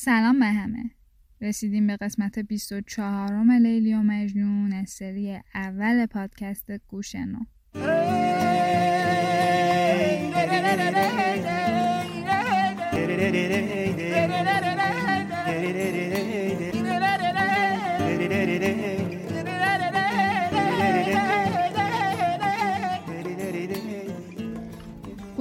سلام به همه. رسیدیم به قسمت 24 لیلی و مجنون سری اول پادکست گوشنو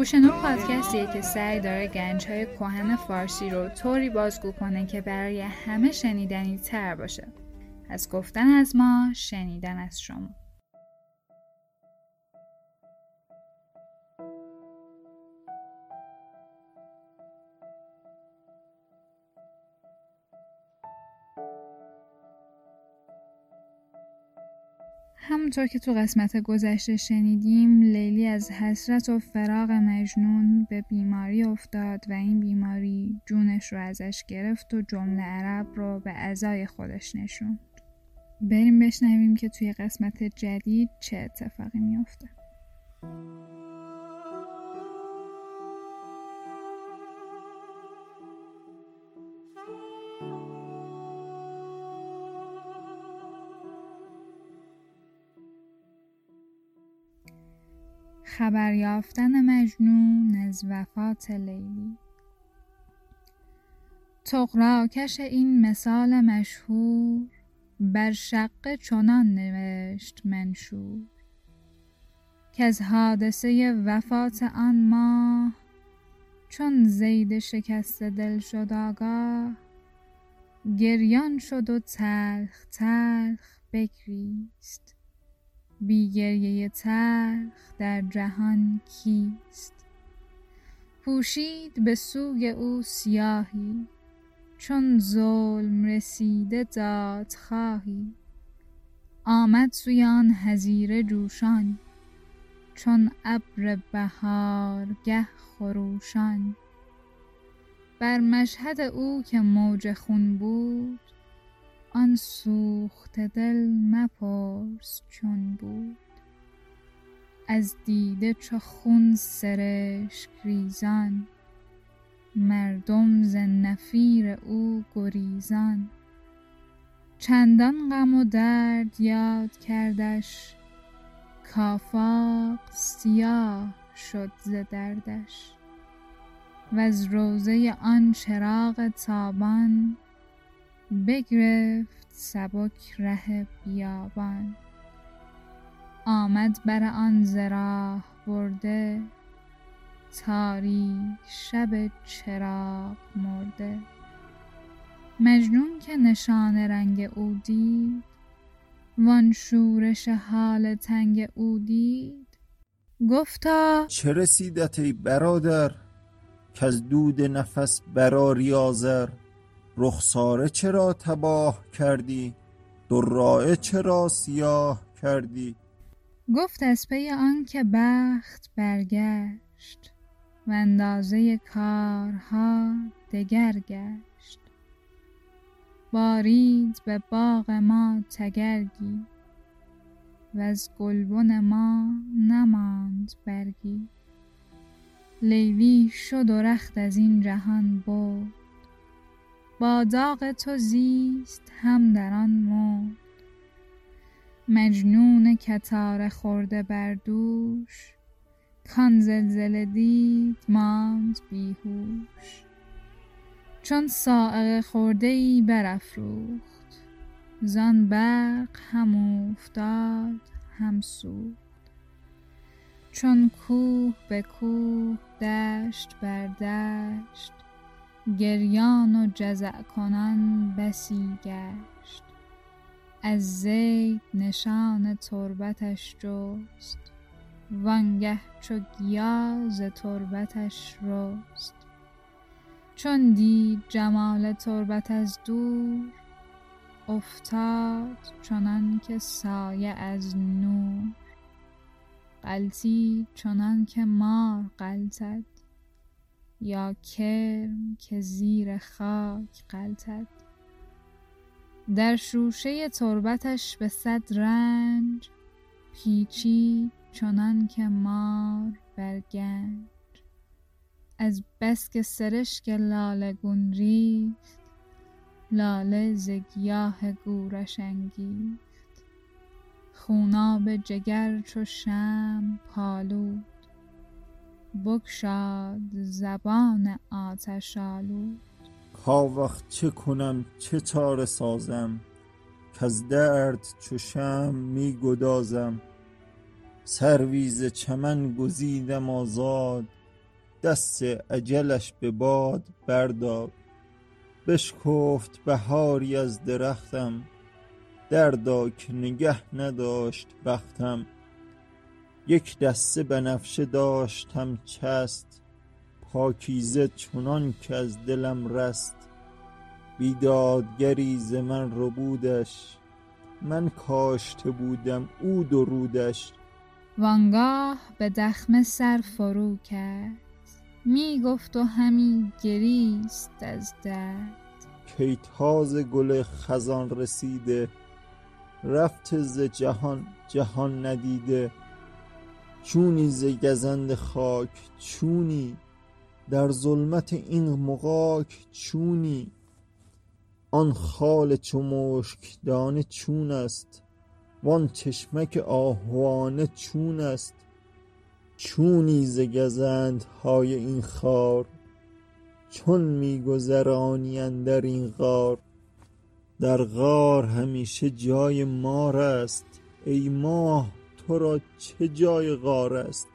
گوشنو پادکستیه که سعی داره گنج های کوهن فارسی رو طوری بازگو کنه که برای همه شنیدنی تر باشه. از گفتن از ما شنیدن از شما. همونطور که تو قسمت گذشته شنیدیم لیلی از حسرت و فراغ مجنون به بیماری افتاد و این بیماری جونش رو ازش گرفت و جمله عرب رو به ازای خودش نشوند بریم بشنویم که توی قسمت جدید چه اتفاقی میافته. خبر یافتن مجنون از وفات لیلی. تقراکش این مثال مشهور بر شق چنان نوشت منشور. که از حادثه وفات آن ماه چون زید شکست دل شد آگاه گریان شد و تلخ تلخ بگریست. بی گریه تلخ در جهان کیست؟ پوشید به سوی او سیاهی چون ظلم رسیده دادخواهی آمد سوی آن هزیره جوشان چون ابر بهارگه خروشان. بر مشهد او که موج خون بود آن سوخته دل مپرس چون بود. از دیده چو خون سرشک ریزان مردم ز نفیر او گریزان. چندان غم و درد یاد کردش کآفاق سیاه شد ز دردش. وز روضه آن چراغ تابان بگرفت سبک ره بیابان. آمد بر آن ز راه برده تاریک شب چراغ مرده. مجنون که نشان رنگ او دید وآن شورش حال تنگ او دید. گفتا چه رسیدت ای برادر کز دود نفس برآری آذر؟ رخساره چرا تباه کردی؟ دراعه چرا سیاه کردی؟ گفت از پی آنکه بخت برگشت و اندازه کارها دگر گشت. بارید به باغ ما تگرگی وز گلبن ما نماند برگی. لیلی شد و رخت از این جهان برد. با داغ تو زیست هم در آن مرد مجنون کتاره خورده بر دوش کآن زلزله دید ماند بیهوش. چون صاعقه خورده ای برافروخت زآن برق هم اوفتاد هم سوخت. چون کوه به کوه دشت بر دشت گریان و جزع کنان بسی گشت. از زید نشان تربتش جست. وآنگه چو گیا ز تربتش رست. چون دید جمال تربت از دور افتاد چنانکه سایه از نور. غلتید چنانکه مار غلتد یا کرم که زیر خاک غلتد در شوشه تربتش به صد رنج پیچید چنانکه مار بر از بس که سرشک لاله گون ریخت لاله ز گیاه گورش انگیخت. خوناب جگر چو شمع پالود بگشاد زبان آتش آلود. کاوخ چه کنم چه چاره سازم؟ کز درد چو شمع می گدازم. سروی ز چمن گزیدم آزاد دست اجلش به باد برداد بشکفت بهاری از درختم دردا که نگه نداشت بختم. یک دسته بنفشه داشتم چست. پاکیزه چنان کز دلم رست. بیدادگری ز من ربودش. من کاشته بودم او درودش. وانگاه به دخمه سر فرو کرد. می گفت و همی گریست از درد. کای تازه گل خزان رسیده. رفته ز جهان جهان ندیده. چونی ز گزند خاک چونی در ظلمت این مغاک چونی. آن خال چو مشک دانه چون است وان چشمک آهوانه چون است. چونی ز گزندهای این خار چون می گذرانی اندر این غار. در غار همیشه جای مار است ای ماه! تو را چه جای غار است؟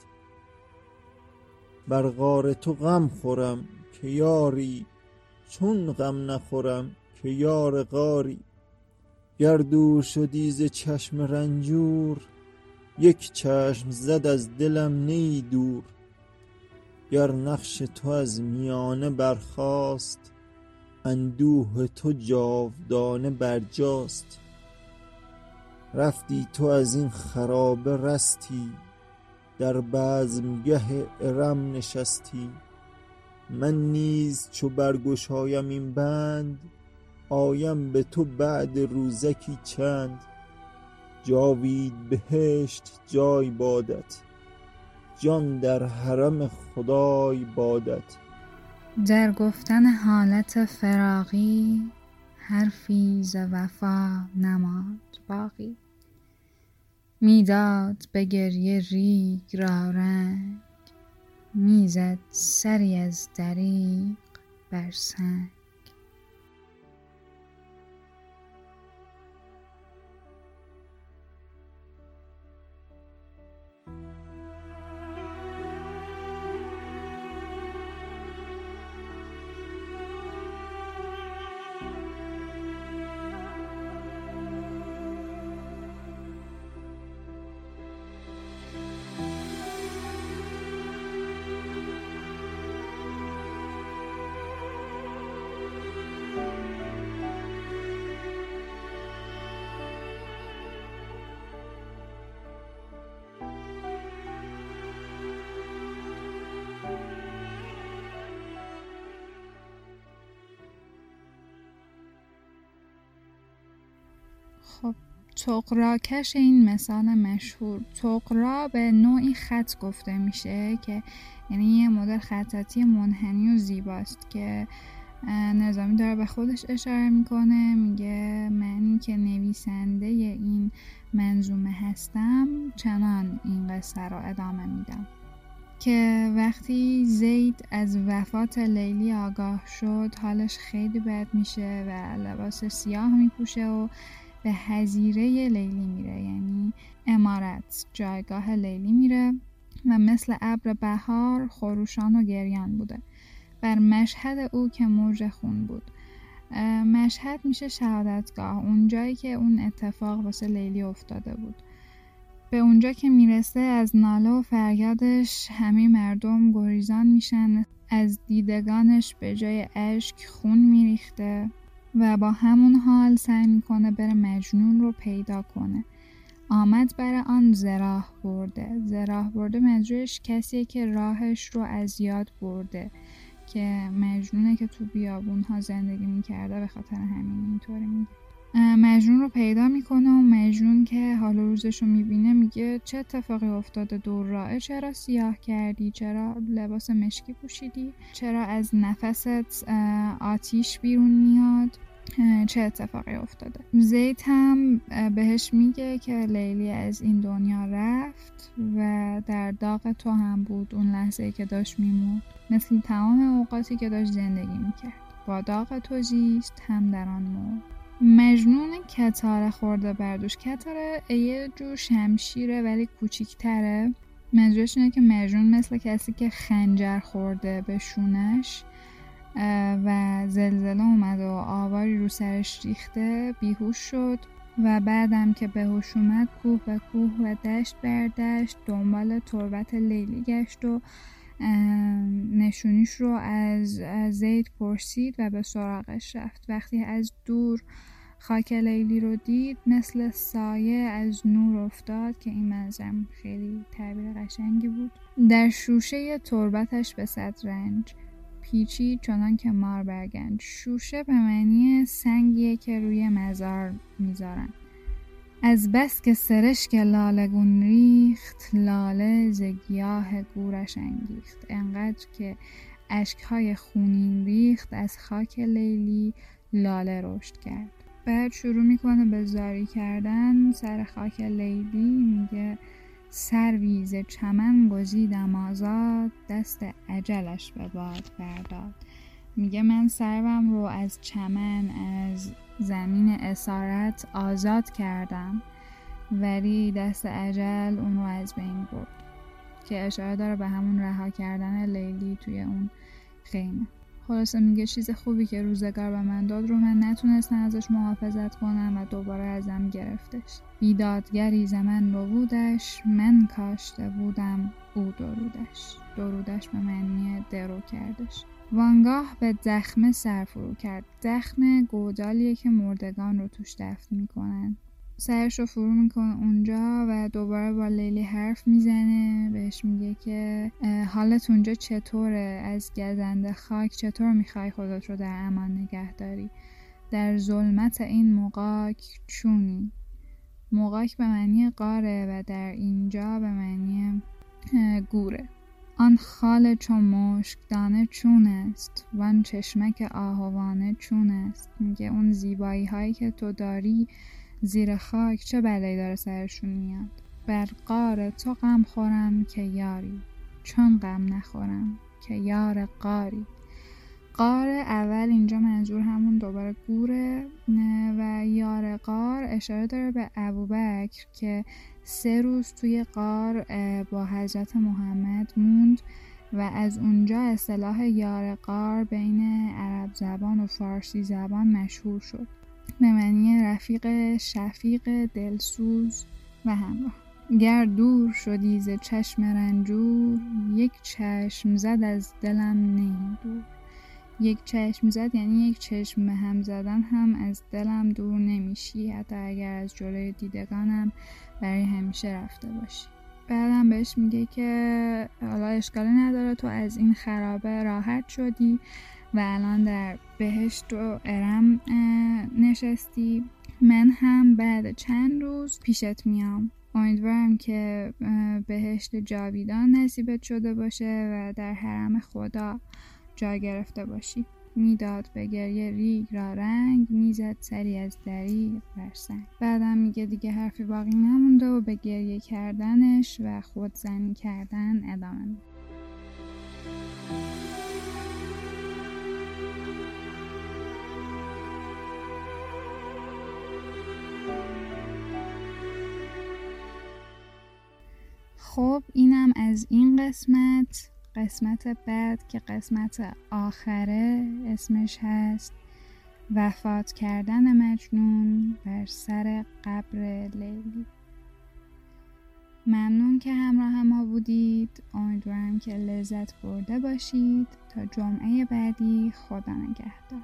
بر غار تو غم خورم که یاری چون غم نخورم که یار غاری. گر دور شدی ز چشم رنجور یک چشم زد از دلم نه ای دور. گر نقش تو از میانه برخاست اندوه تو جاودانه برجاست. رفتی تو از این خرابه رستی در بزمگه ارم نشستی. من نیز چو برگشایم این بند آیم به تو بعد روزکی چند. جاوید بهشت جای بادت جان در حرم خدای بادت. در گفتن حالت فراقی حرفی ز وفا نماند باقی. می‌داد به گریه ریگ را رنگ می‌زد سری از دریغ بر سنگ. خب تقراکش این مثال مشهور. تقرا به نوعی خط گفته میشه که یعنی یه مدل خطاطی منحنی و زیباست که نظامی داره به خودش اشاره می‌کنه میگه من که نویسنده این منظومه هستم چنان این قصه رو ادامه میدم. که وقتی زید از وفات لیلی آگاه شد حالش خیلی بد میشه و لباس سیاه میپوشه و به هزیره لیلی میره یعنی امارت جایگاه لیلی میره و مثل ابر بهار خروشان و گریان بوده. بر مشهد او که موج خون بود. مشهد میشه شهادتگاه اونجایی که اون اتفاق واسه لیلی افتاده بود. به اونجا که می‌رسه از ناله و فریادش همه مردم گریزان میشن. از دیدگانش به جای اشک خون میریخته. و با همون حال سعی می‌کنه بره مجنون رو پیدا کنه. آمد برای آن زراح برده. زراح برده مجروش کسیه که راهش رو از یاد برده. که مجنونه که تو بیابون ها زندگی می‌کرده به خاطر همین اینطوری میگه. مجنون رو پیدا می‌کنه و مجنون که حال روزش رو می‌بینه میگه چه اتفاقی افتاده دور راه چرا سیاه کردی؟ چرا لباس مشکی پوشیدی؟ چرا از نفست آتیش بیرون میاد؟ چه اتفاقی افتاده؟ زید هم بهش میگه که لیلی از این دنیا رفت و در داغ تو هم بود اون لحظه که داشت میمود مثل تمام اوقاتی که داشت زندگی می‌کرد. با داغ تو زیست هم در آن مرد. مجنون کتار خورده بردوش. کتار یه جور شمشیره ولی کوچیکتره. منظورش اینه که مجنون مثل کسی که خنجر خورده به شونش و زلزله اومد و آواری رو سرش ریخته بیهوش شد و بعدم که به هوش اومد کوه و کوه و دشت بردشت دنبال تربت لیلی گشت و نشونیش رو از زید پرسید و به سراغش رفت. وقتی از دور خاک لیلی رو دید مثل سایه از نور افتاد که این منظرم خیلی تعبیر قشنگی بود. در شوشه تربتش به صد رنج پیچی چنان که مار برگنج شوشه به معنی سنگیه که روی مزار می‌ذارن. از بس که سرشک لالگون ریخت لاله ز گیاه گورش انگیخت. انقدر که اشکهای خونین ریخت از خاک لیلی لاله رشد کرد. بعد شروع می‌کنه به زاری کردن سر خاک لیلی میگه سرویز چمن گزیدم آزاد دست عجلش به باد برداد. میگه من سروم رو از چمن از زمین اسارت آزاد کردم ولی دست عجل اون رو از بین برد که اشاره داره به همون رها کردن لیلی توی اون خیمه. خلاصه میگه چیز خوبی که روزگار به من داد رو من نتونستم ازش محافظت کنم و دوباره ازم گرفتش. بیدادگری زمن رو بودش من کاشته بودم او درودش. درودش به معنی درو کردش. وانگاه به دخمه سر فرو کرد. دخمه گودالیه که مردگان رو توش دفن می‌کنن. سرش رو فرو می‌کنه اونجا و دوباره با لیلی حرف می‌زنه. بهش میگه که حالت اونجا چطوره؟ از گزنده خاک چطور می‌خوای خودت رو در امان نگه داری؟ در ظلمت این مقاک چونی؟ مقاک به معنی قاره و در اینجا به معنی گوره. آن خال چون مشک دانه چون است وان چشمک آهوانه چون است. میگه اون زیبایی هایی که تو داری زیر خاک چه بلایی داره سرشون میاد؟ بر قار تو غم خورم که یاری چون غم نخورم که یار قاری قار اول اینجا منظور همون دوباره گوره و یار قار اشاره داره به ابوبکر که سه روز توی قار با حضرت محمد موند و از اونجا اصطلاح یار قار بین عرب زبان و فارسی زبان مشهور شد. به معنی رفیق شفیق دلسوز و همراه. گر دور شدی ز چشم رنجور یک چشم زد از دلم نه دور یک چشم زد یعنی یک چشم به هم زدن هم از دلم دور نمیشی. حتی اگر از جلوی دیدگانم برای همیشه رفته باشی. بعدم بهش میگه که حالا اشکالی نداره تو از این خرابه راحت شدی. و الان در بهشت و ارم نشستی. من هم بعد چند روز پیشت میام. امیدوارم که بهشت جاویدان نصیبت شده باشه و در حرم خدا جا گرفته باشی. می‌داد به گریه ریگ را رنگ می‌زد سری از دری بر بعدم میگه دیگه حرفی باقی نمونده و به گریه کردنش و خودزنی کردن ادامه خب اینم از این قسمت. قسمت بعد که قسمت آخره اسمش هست. وفات کردن مجنون بر سر قبر لیلی. ممنون که همراه ما بودید. امیدوارم که لذت برده باشید. تا جمعه بعدی خدا نگهدار.